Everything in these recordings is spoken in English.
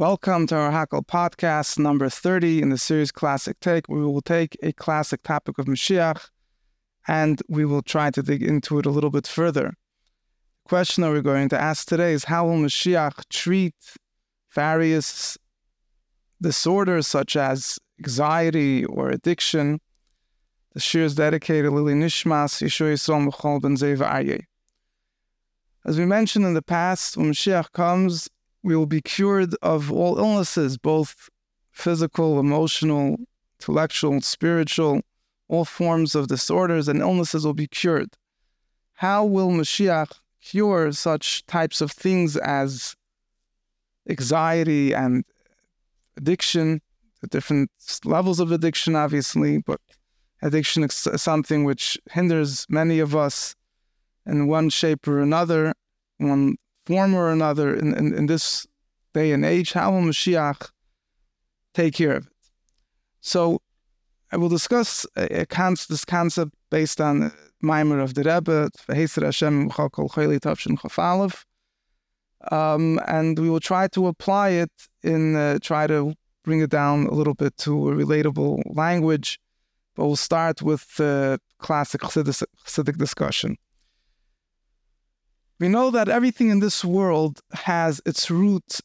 Welcome to our Hakel podcast number 30 in the series Classic Take. We will take a classic topic of Mashiach and we will try to dig into it a little bit further. The question that we're going to ask today is how will Mashiach treat various disorders such as anxiety or addiction? The shir is dedicated to Lili Nishmas Yeshua Yisrael Mechol Ben Zeva Aryeh. As we mentioned in the past, when Mashiach comes, we will be cured of all illnesses, both physical, emotional, intellectual, spiritual, all forms of disorders and illnesses will be cured. How will Mashiach cure such types of things as anxiety and addiction, the different levels of addiction, obviously, but addiction is something which hinders many of us in one shape or another, one form or another in, in, in this day and age, how will Mashiach take care of it? So I will discuss a, a this concept based on Maimer of the Rebbe, Hashem um, and we will try to apply it in uh, try to bring it down a little bit to a relatable language. But we'll start with the classic Chassidic discussion. We know that everything in this world has its root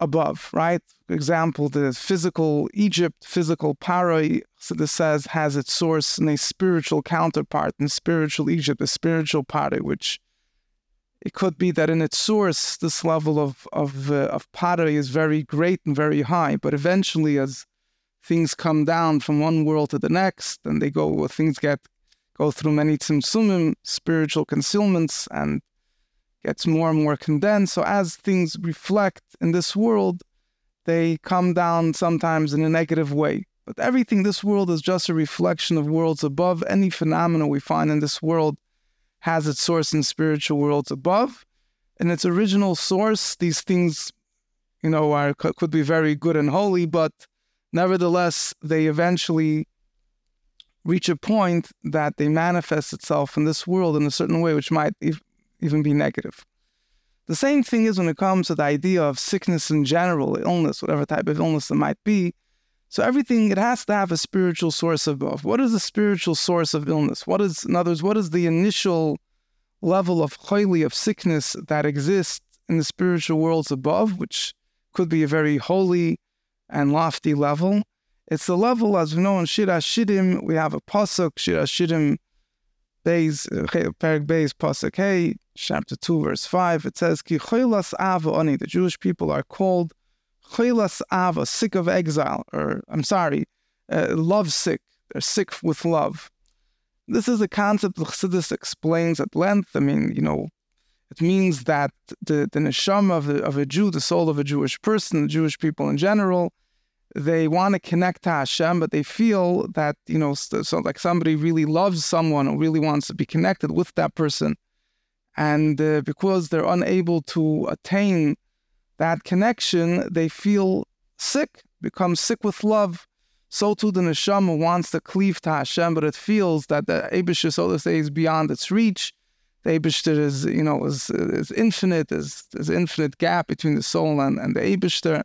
above, right? For example, the physical Egypt, physical Paroi, so this says, has its source in a spiritual counterpart in spiritual Egypt, a spiritual Pare, which it could be that in its source, this level of of uh, of Pare is very great and very high, but eventually, as things come down from one world to the next, and they go, well, things get go through many tzimtzumim, spiritual concealments, and gets more and more condensed. So as things reflect in this world, they come down sometimes in a negative way. But everything this world is just a reflection of worlds above. Any phenomena we find in this world has its source in spiritual worlds above. In its original source, these things, you know, are could be very good and holy, but nevertheless, they eventually reach a point that they manifest itself in this world in a certain way, which might even be negative. The same thing is when it comes to the idea of sickness in general, illness, whatever type of illness it might be. So everything it has to have a spiritual source above. What is the spiritual source of illness? What is, in other words, what is the initial level of holy of sickness that exists in the spiritual worlds above, which could be a very holy and lofty level. It's the level, as we know in Shir Hashirim, we have a pasuk, Shir Hashirim Beis, uh, Perik Beis, Pasuk Hey, chapter 2, verse 5, it says, Ki ava oni, the Jewish people are called choilas ava, sick of exile, or I'm sorry, uh, love sick. They're sick with love. This is a concept that Chassidus explains at length. I mean, you know, it means that the, the neshama of, of a Jew, the soul of a Jewish person, the Jewish people in general, they want to connect to Hashem, but they feel that, you know, so, so like somebody really loves someone or really wants to be connected with that person. And uh, because they're unable to attain that connection, they feel sick, become sick with love. So too the neshama wants to cleave to Hashem, but it feels that the Eibishter, so to say, is beyond its reach. The Abishter is, you know, is, is infinite. There's, there's an infinite gap between the soul and, and the Abishter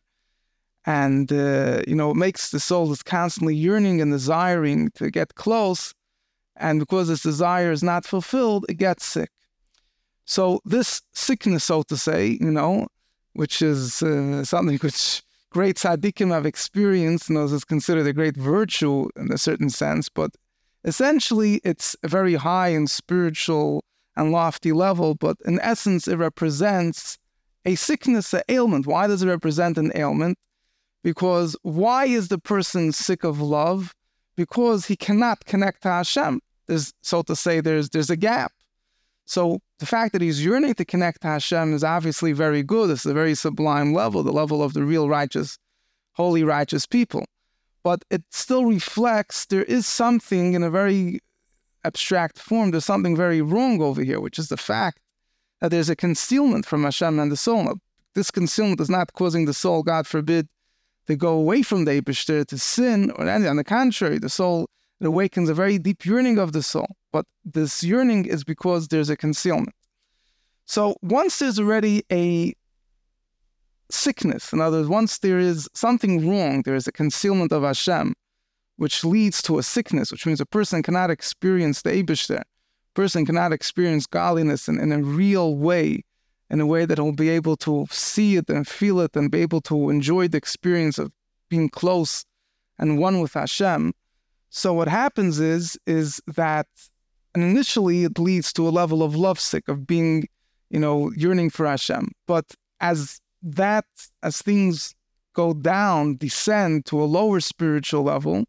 and uh, you know makes the soul is constantly yearning and desiring to get close and because this desire is not fulfilled it gets sick so this sickness so to say you know which is uh, something which great tzaddikim have experienced and is considered a great virtue in a certain sense but essentially it's a very high and spiritual and lofty level but in essence it represents a sickness, an ailment. Why does it represent an ailment? Because why is the person sick of love? Because he cannot connect to Hashem. There's, so to say, there's there's a gap. So the fact that he's yearning to connect to Hashem is obviously very good. It's a very sublime level, the level of the real righteous, holy righteous people. But it still reflects there is something in a very abstract form. There's something very wrong over here, which is the fact that there's a concealment from Hashem and the soul. Now, this concealment is not causing the soul, God forbid, to go away from the Eibishter to sin, or on the contrary, the soul it awakens a very deep yearning of the soul. But this yearning is because there's a concealment. So once there's already a sickness. In other words, once there is something wrong, there is a concealment of Hashem, which leads to a sickness, which means a person cannot experience the Eibishter. person cannot experience godliness in, in a real way, in a way that he'll be able to see it and feel it and be able to enjoy the experience of being close and one with Hashem. So what happens is is that and initially it leads to a level of lovesick, of being, you know, yearning for Hashem. But as that as things go down, descend to a lower spiritual level,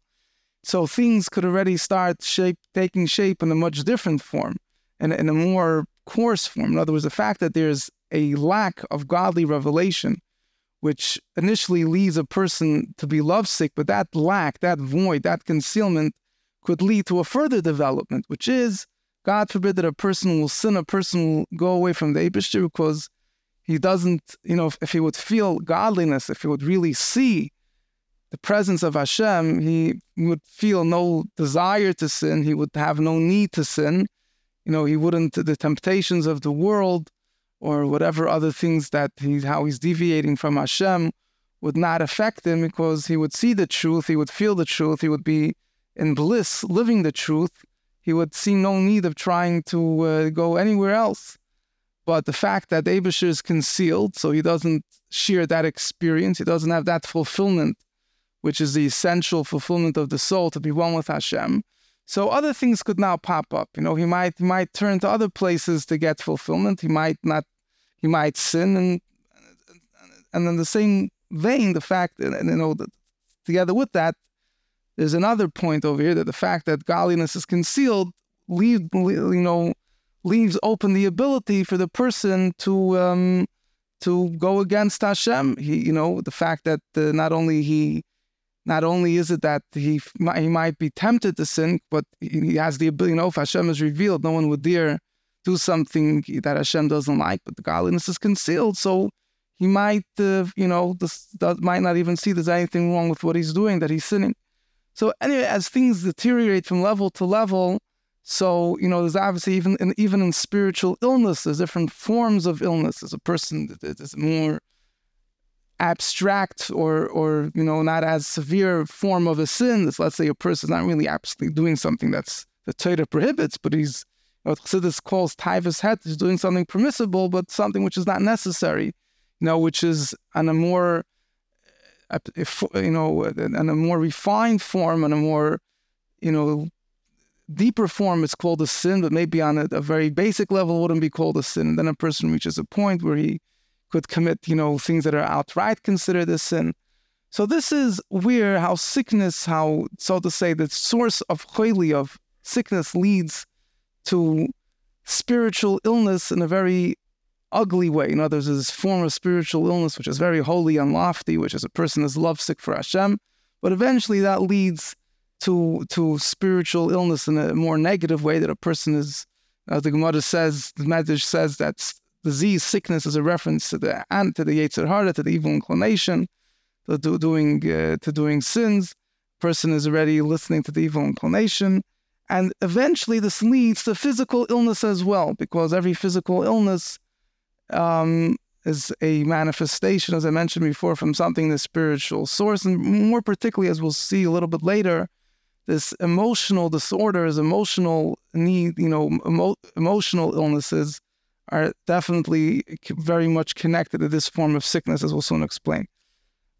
so things could already start shape taking shape in a much different form, and in a more coarse form. In other words, the fact that there's a lack of godly revelation, which initially leads a person to be lovesick, but that lack, that void, that concealment could lead to a further development, which is, God forbid that a person will sin, a person will go away from the Abishter because he doesn't, you know, if, if, he would feel godliness, if he would really see the presence of Hashem, he would feel no desire to sin, he would have no need to sin. You know, he wouldn't, the temptations of the world or whatever other things that he's, how he's deviating from Hashem would not affect him because he would see the truth, he would feel the truth, he would be in bliss, living the truth, he would see no need of trying to uh, go anywhere else. But the fact that Eibishter is concealed, so he doesn't share that experience, he doesn't have that fulfillment, which is the essential fulfillment of the soul to be one with Hashem. So other things could now pop up. You know, he might he might turn to other places to get fulfillment. He might not, he might sin, and and in the same vein, the fact, and you know, that together with that, there's another point over here that the fact that godliness is concealed leave you know leaves open the ability for the person to um, to go against Hashem. He, you know, the fact that uh, not only he, not only is it that he he might be tempted to sin, but he has the ability. You know, if Hashem is revealed, no one would dare do something that Hashem doesn't like. But the godliness is concealed, so he might, uh, you know, this, that might not even see there's anything wrong with what he's doing, that he's sinning. So anyway, as things deteriorate from level to level, so you know, there's obviously even in, even in spiritual illness, there's different forms of illness. As a person that is more abstract or or you know not as severe form of a sin. let's say a person is not really absolutely doing something that's the Torah prohibits, but he's what Chassidus calls taivas het, he's doing something permissible, but something which is not necessary. You know, which is on a more uh, if, you know, in a more refined form and a more, you know, deeper form, it's called a sin, but maybe on a, a very basic level wouldn't be called a sin. And then a person reaches a point where he could commit, you know, things that are outright considered a sin. So this is where how sickness, how so to say, the source of choili, of sickness leads to spiritual illness in a very ugly way. In other words, this form of spiritual illness, which is very holy and lofty, which is a person is lovesick for Hashem, but eventually that leads to to spiritual illness in a more negative way that a person is. As the Gemara says, the Medrash says that disease, sickness is a reference to the and to the Yetzer Hara, to the evil inclination, to do, doing uh, to doing sins. Person is already listening to the evil inclination, and eventually this leads to physical illness as well, because every physical illness um, is a manifestation, as I mentioned before, from something the spiritual source, and more particularly, as we'll see a little bit later, this emotional disorders, emotional need, you know, emo- emotional illnesses are definitely very much connected to this form of sickness, as we'll soon explain.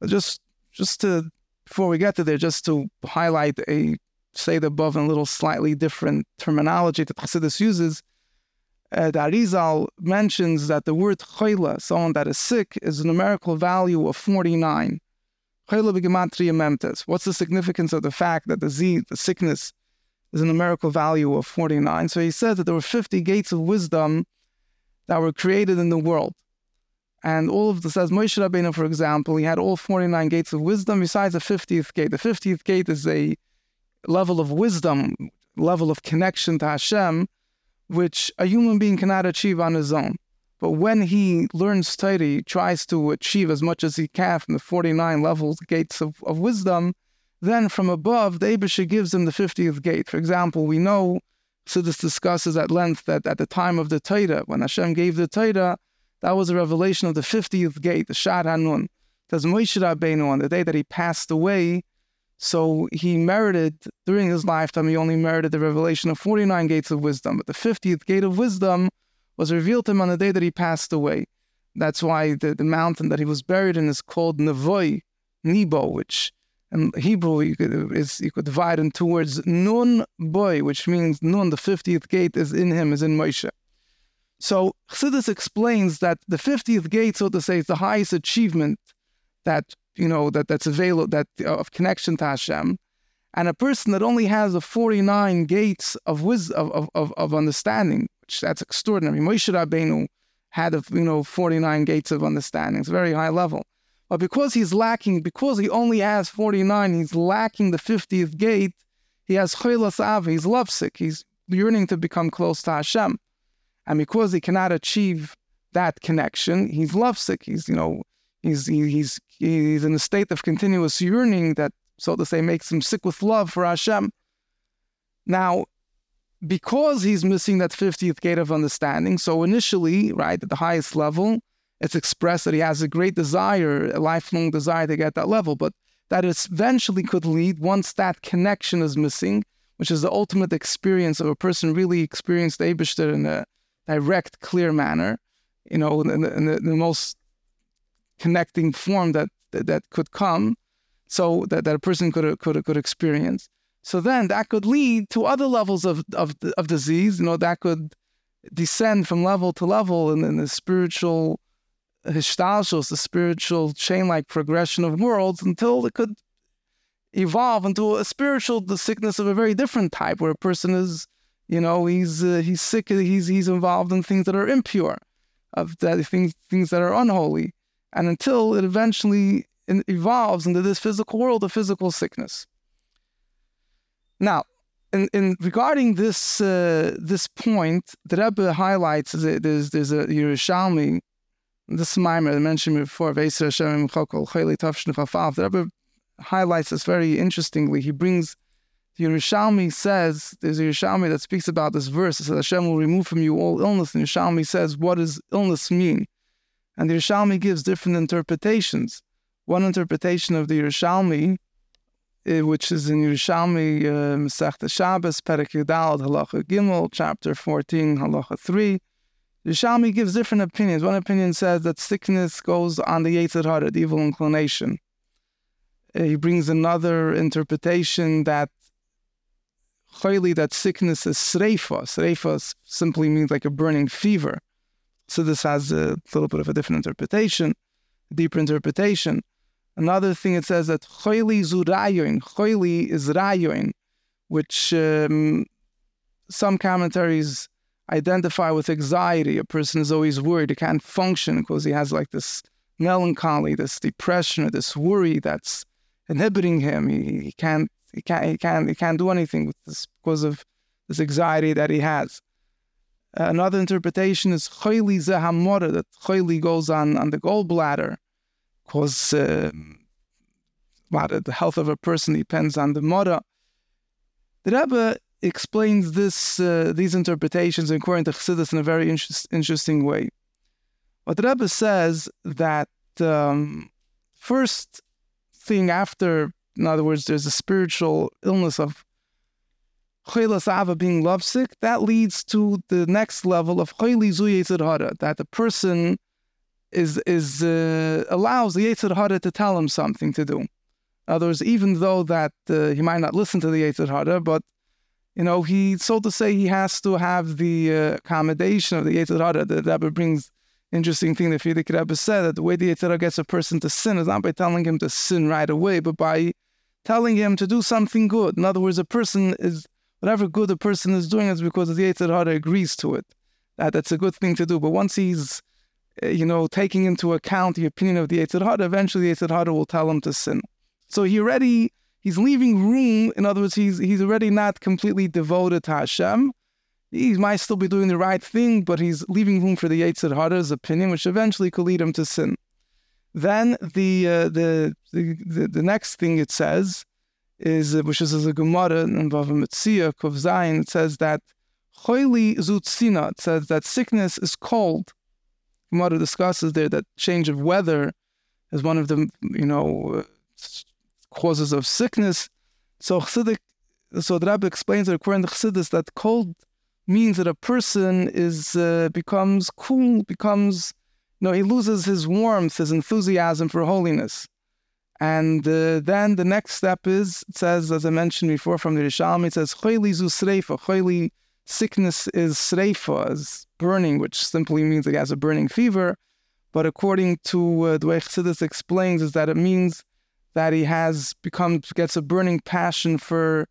Just, just to before we get to there, just to highlight a say the above in a little slightly different terminology that Chassidus uses uh, the Arizal mentions that the word chayla, someone that is sick, is a numerical value of 49. Chayla b'gematria memtes. What's the significance of the fact that the Z, the sickness, is a numerical value of 49? So he says that there were 50 gates of wisdom that were created in the world. And all of the says Moshe Rabbeinu, for example, he had all 49 gates of wisdom besides the 50th gate. The 50th gate is a level of wisdom, level of connection to Hashem, which a human being cannot achieve on his own. But when he learns Torah, tries to achieve as much as he can from the 49 levels, gates of, of wisdom, then from above, the Eibishter gives him the 50th gate. For example, we know, so this discusses at length that at the time of the Torah, when Hashem gave the Torah, That was a revelation of the 50th gate, the Shaar Hanun. Because Moshe Rabbeinu, on the day that he passed away, so he merited, during his lifetime, he only merited the revelation of 49 gates of wisdom. But the 50th gate of wisdom was revealed to him on the day that he passed away. That's why the, the mountain that he was buried in is called Nevoi, Nebo, which in Hebrew you could, is, you could divide in two words, Nun Boy, which means Nun, the 50th gate, is in him, is in Moshe. So Chassidus explains that the 50th gate, so to say, is the highest achievement that you know that that's available that uh, of connection to Hashem, and a person that only has the 49 gates of wisdom of, of, of understanding, which that's extraordinary. Moshe Rabbeinu had you know 49 gates of understanding. It's very high level. But because he's lacking, because he only has 49, he's lacking the 50th gate. He has chaylas av, he's lovesick, he's yearning to become close to Hashem. And because he cannot achieve that connection, he's lovesick. He's, you know, he's he's he's in a state of continuous yearning that, so to say, makes him sick with love for Hashem. Now, because he's missing that 50th gate of understanding, so initially, right, at the highest level, it's expressed that he has a great desire, a lifelong desire to get that level, but that eventually could lead, once that connection is missing, which is the ultimate experience of a person really experienced Abishter in a direct, clear manner, you know, in the, in the most connecting form that, that, that could come, so that, that a person could, could, could experience. So then that could lead to other levels of, of, of disease, you know, that could descend from level to level in, in the spiritual hishtalshelus, the spiritual chain-like progression of worlds, until it could evolve into a spiritual sickness of a very different type, where a person is, you know, he's uh, he's sick, he's he's involved in things that are impure, of that things things that are unholy, and until it eventually evolves into this physical world of physical sickness. Now, in, in regarding this uh, this point, the Rebbe highlights that there's there's a Yerushalmi this mimer I mentioned before, the Rebbe highlights this very interestingly. He brings the Yerushalmi says, there's a Yerushalmi that speaks about this verse. It says, Hashem will remove from you all illness. And Yerushalmi says, what does illness mean? And the Yerushalmi gives different interpretations. One interpretation of the Yerushalmi, eh, which is in Yerushalmi, uh, Masechta Shabbos, Perek Yud Daled, Halacha Gimel, chapter 14, Halacha 3, the Shalmi gives different opinions. One opinion says that sickness goes on the Yetzer Hara, the evil inclination. Uh, he brings another interpretation that Chayli, that sickness is sreifa. Sreifa simply means like a burning fever. So this has a little bit of a different interpretation, deeper interpretation. Another thing it says that Chayli zurayoin. Chayli is rayoin, which um, some commentaries identify with anxiety. A person is always worried. He can't function because he has like this melancholy, this depression, or this worry that's inhibiting him. He, he can't he can't he can't he can't do anything with this because of this anxiety that he has. Another interpretation is choyli zehamora, that choyli goes on on the gallbladder, because uh, the health of a person depends on the mora. The Rebbe explains this uh, these interpretations according to Chassidus in a very inter- interesting way. What Rebbe says that um, first thing after, in other words, there's a spiritual illness of Chaylas Ava being lovesick, that leads to the next level of Chayli Zu that the person is is uh, allows the Yetzer Hara to tell him something to do. In other words, even though that uh, he might not listen to the Yetzer Hara, but you know, he, so to say, he has to have the uh, accommodation of the Yetzer Hara. The Rebbe brings interesting thing. The Frierdiker Rebbe said that the way the Yetzer Hara gets a person to sin is not by telling him to sin right away, but by telling him to do something good. In other words, a person is, whatever good a person is doing is because the Yetzer Hara agrees to it. That that's a good thing to do. But once he's, uh, you know, taking into account the opinion of the Yetzer Hara, eventually the Yetzer Hara will tell him to sin. So he already he's leaving room. In other words, he's he's already not completely devoted to Hashem. He might still be doing the right thing, but he's leaving room for the Yetzer Hara's opinion, which eventually could lead him to sin. Then the uh, the, the, the next thing it says is uh, which is a Gemara in Bava Metzia Kov Zayin. It says that choili zutzina. It says that sickness is cold. Gemara discusses there that change of weather is one of the you know causes of sickness. So Chassidic, so the Rebbe explains that according to Chassidus that cold means that a person is uh, becomes cool, becomes you know he loses his warmth, his enthusiasm for holiness. And uh, then the next step is, it says, as I mentioned before from the Rishalmi, it says, Choyli zu sreifa. Choyli, sickness is sreifa, is burning, which simply means it has a burning fever. But according to uh, the way Chassidus explains, is that it means that he has become, gets a burning passion for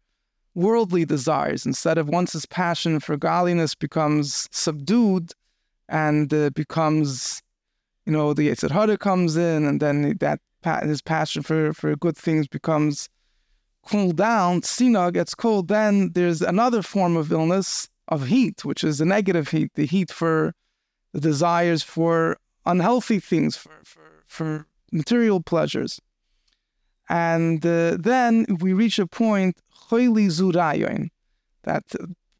worldly desires. Instead of once his passion for godliness becomes subdued and uh, becomes, you know, the Yetzer Hara comes in, and then that his passion for, for good things becomes cooled down, Sina gets cold, then there's another form of illness of heat, which is the negative heat, the heat for the desires for unhealthy things, for, for, for material pleasures. And uh, then we reach a point, that,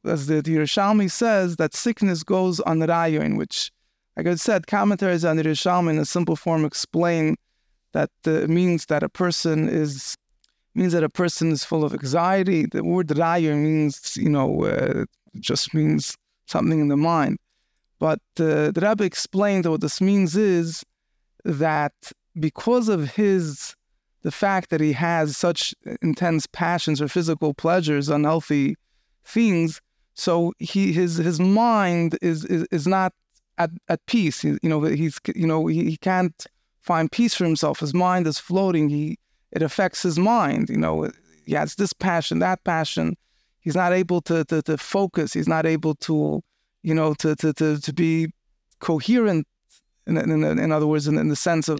as the Yerushalmi says, that sickness goes on the rayon, which, like I said, commentaries on the Yerushalmi in a simple form explain that uh, means that a person is means that a person is full of anxiety. The word raya means, you know, uh, just means something in the mind. But uh, the Rebbe explained that what this means is that because of his, the fact that he has such intense passions or physical pleasures, unhealthy things, so he his his mind is is, is not at, at peace. He, you know, he's you know he, he can't find peace for himself. His mind is floating. He it affects his mind. You know, he has this passion, that passion. He's not able to to, to focus. He's not able to, you know, to to to, to be coherent. In, in, in other words, in, in the sense of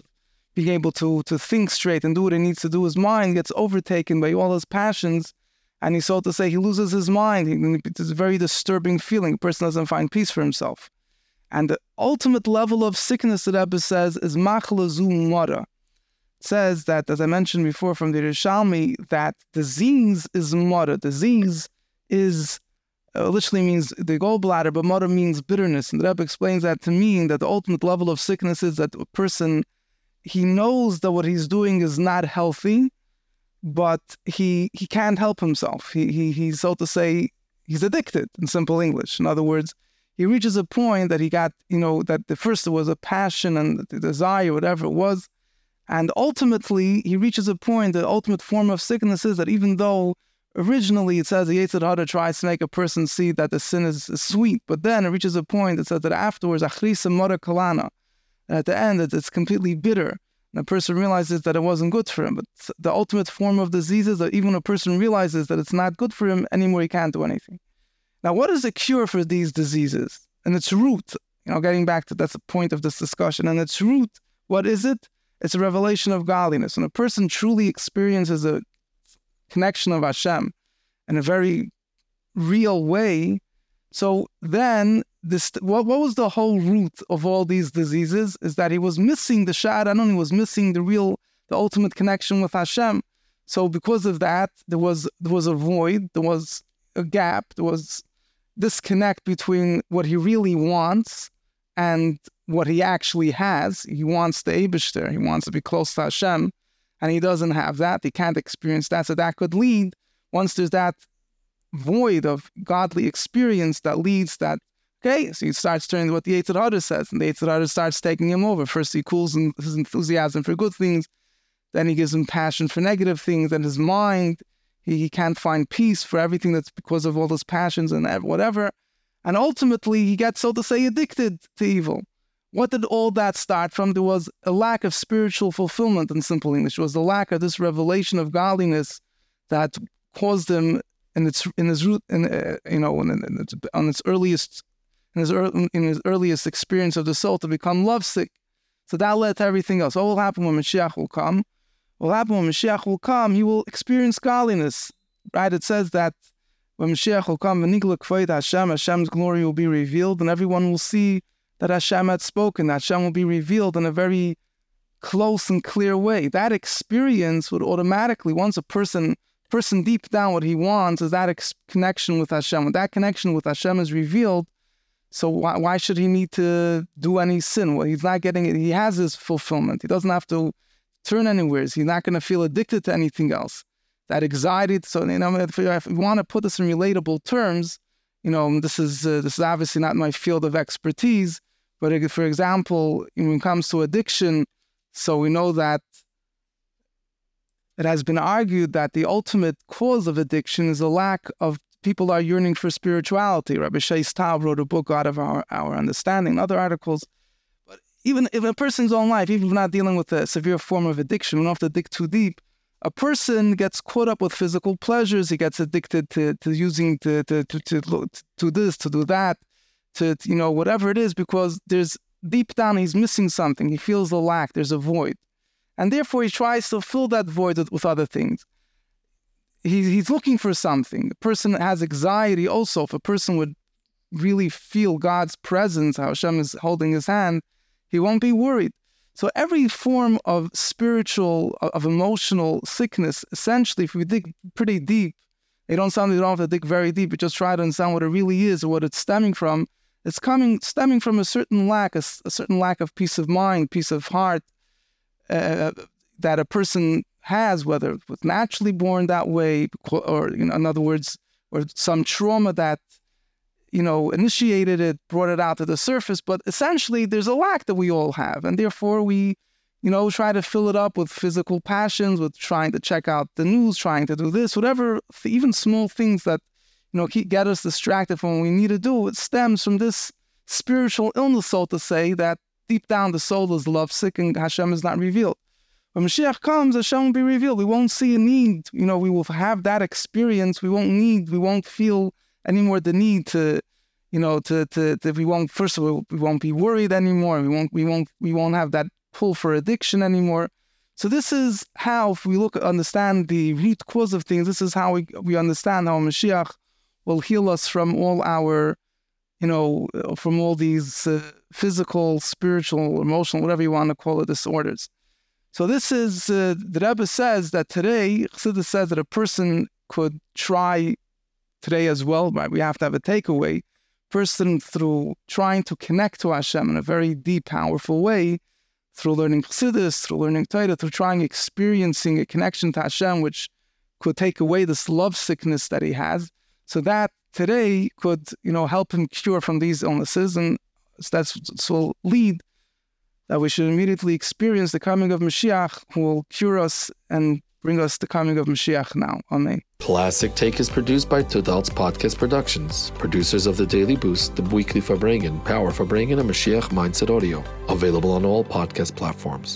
being able to to think straight and do what he needs to do. His mind gets overtaken by all his passions, and he so to say he loses his mind. It's a very disturbing feeling. A person doesn't find peace for himself. And the ultimate level of sickness, that Rebbe says, is machla mara. Says that, as I mentioned before from the Rishalmi, that disease is mara. Disease is uh, literally means the gallbladder, but mara means bitterness. And the Rebbe explains that to mean that the ultimate level of sickness is that a person he knows that what he's doing is not healthy, but he he can't help himself. He he he's so to say he's addicted in simple English. In other words, he reaches a point that he got, you know, that the first was a passion and the desire, whatever it was. And ultimately, he reaches a point, the ultimate form of sickness is that even though originally it says the Yetzer Hara tries to make a person see that the sin is, sweet, but then it reaches a point that says that afterwards, achrisa mora kalana, at the end, it's completely bitter. And a person realizes that it wasn't good for him. But the ultimate form of disease is that even a person realizes that it's not good for him anymore, he can't do anything. Now, what is the cure for these diseases? And its root, you know, getting back to that's the point of this discussion. And its root, what is it? It's a revelation of godliness. When a person truly experiences a connection of Hashem in a very real way, so then this what, what was the whole root of all these diseases is that he was missing the Sha'aranun, he was missing the real, the ultimate connection with Hashem. So because of that, there was there was a void, there was a gap, there was disconnect between what he really wants and what he actually has. He wants the Abishter, he wants to be close to Hashem, and he doesn't have that. He can't experience that. So that could lead, once there's that void of godly experience that leads that, okay, so he starts turning to what the Yetzer Hara says, and the Yetzer Hara starts taking him over. First, he cools his enthusiasm for good things, then he gives him passion for negative things, and his mind he, he can't find peace for everything that's because of all those passions and whatever. And ultimately, he gets, so to say, addicted to evil. What did all that start from? There was a lack of spiritual fulfillment in simple English. It was the lack of this revelation of godliness that caused him in its in his root, in, uh, you know, in, in its, on its earliest in his, in his earliest experience of the soul to become lovesick. So that led to everything else. What will happen when Mashiach will come? What will happen when Mashiach will come, he will experience godliness. Right? It says that when Mashiach will come, Hashem, Hashem's glory will be revealed, and everyone will see that Hashem had spoken. That Hashem will be revealed in a very close and clear way. That experience would automatically, once a person person deep down what he wants is that ex- connection with Hashem. When that connection with Hashem is revealed, So why, why should he need to do any sin? Well, he's not getting it. He has his fulfillment. He doesn't have to turn anywhere. He's not going to feel addicted to anything else. That anxiety. So you know, if, we want to put this in relatable terms, you know, this is uh, this is obviously not my field of expertise. But for example, when it comes to addiction, so we know that it has been argued that the ultimate cause of addiction is a lack of people are yearning for spirituality. Rabbi Shais Taub wrote a book out of our, our understanding, other articles. But even if a person's own life, even if not dealing with a severe form of addiction, we don't have to dig too deep. A person gets caught up with physical pleasures. He gets addicted to, to using to, to, to, to, to this, to do that, to, you know, whatever it is, because there's deep down, he's missing something. He feels a lack. There's a void. And therefore, he tries to fill that void with, with other things. He, he's looking for something. A person has anxiety also. If a person would really feel God's presence, how Hashem is holding his hand, he won't be worried. So every form of spiritual, of emotional sickness, essentially, if we dig pretty deep, you don't sound you don't have to dig very deep, but just try to understand what it really is or what it's stemming from. It's coming stemming from a certain lack, a, a certain lack of peace of mind, peace of heart, uh, that a person has, whether it was naturally born that way, or you know, in other words, or some trauma that you know initiated it, brought it out to the surface. But essentially, there's a lack that we all have, and therefore we, you know, try to fill it up with physical passions, with trying to check out the news, trying to do this, whatever, even small things that you know keep, get us distracted from what we need to do. It stems from this spiritual illness, so to say, that deep down the soul is lovesick and Hashem is not revealed. When Mashiach comes, Hashem will be revealed. We won't see a need. You know, we will have that experience. We won't need, we won't feel anymore the need to, you know, to, to, to we won't, first of all, we won't be worried anymore. We won't, we won't, we won't have that pull for addiction anymore. So this is how, if we look, understand the root cause of things, this is how we, we understand how Mashiach will heal us from all our you know, from all these uh, physical, spiritual, emotional, whatever you want to call it, disorders. So this is, uh, the Rebbe says that today, Chassidus says that a person could try today as well, but we have to have a takeaway. Person through trying to connect to Hashem in a very deep, powerful way, through learning Chassidus, through learning Torah, through trying experiencing a connection to Hashem, which could take away this love sickness that he has. So that today could, you know, help him cure from these illnesses, and that's will lead that we should immediately experience the coming of Mashiach, who will cure us and bring us the coming of Mashiach now. Amen. Classic Take is produced by Tudal's Podcast Productions, producers of The Daily Boost, The Weekly Farbrengen, Power Farbrengen, and Mashiach Mindset Audio. Available on all podcast platforms.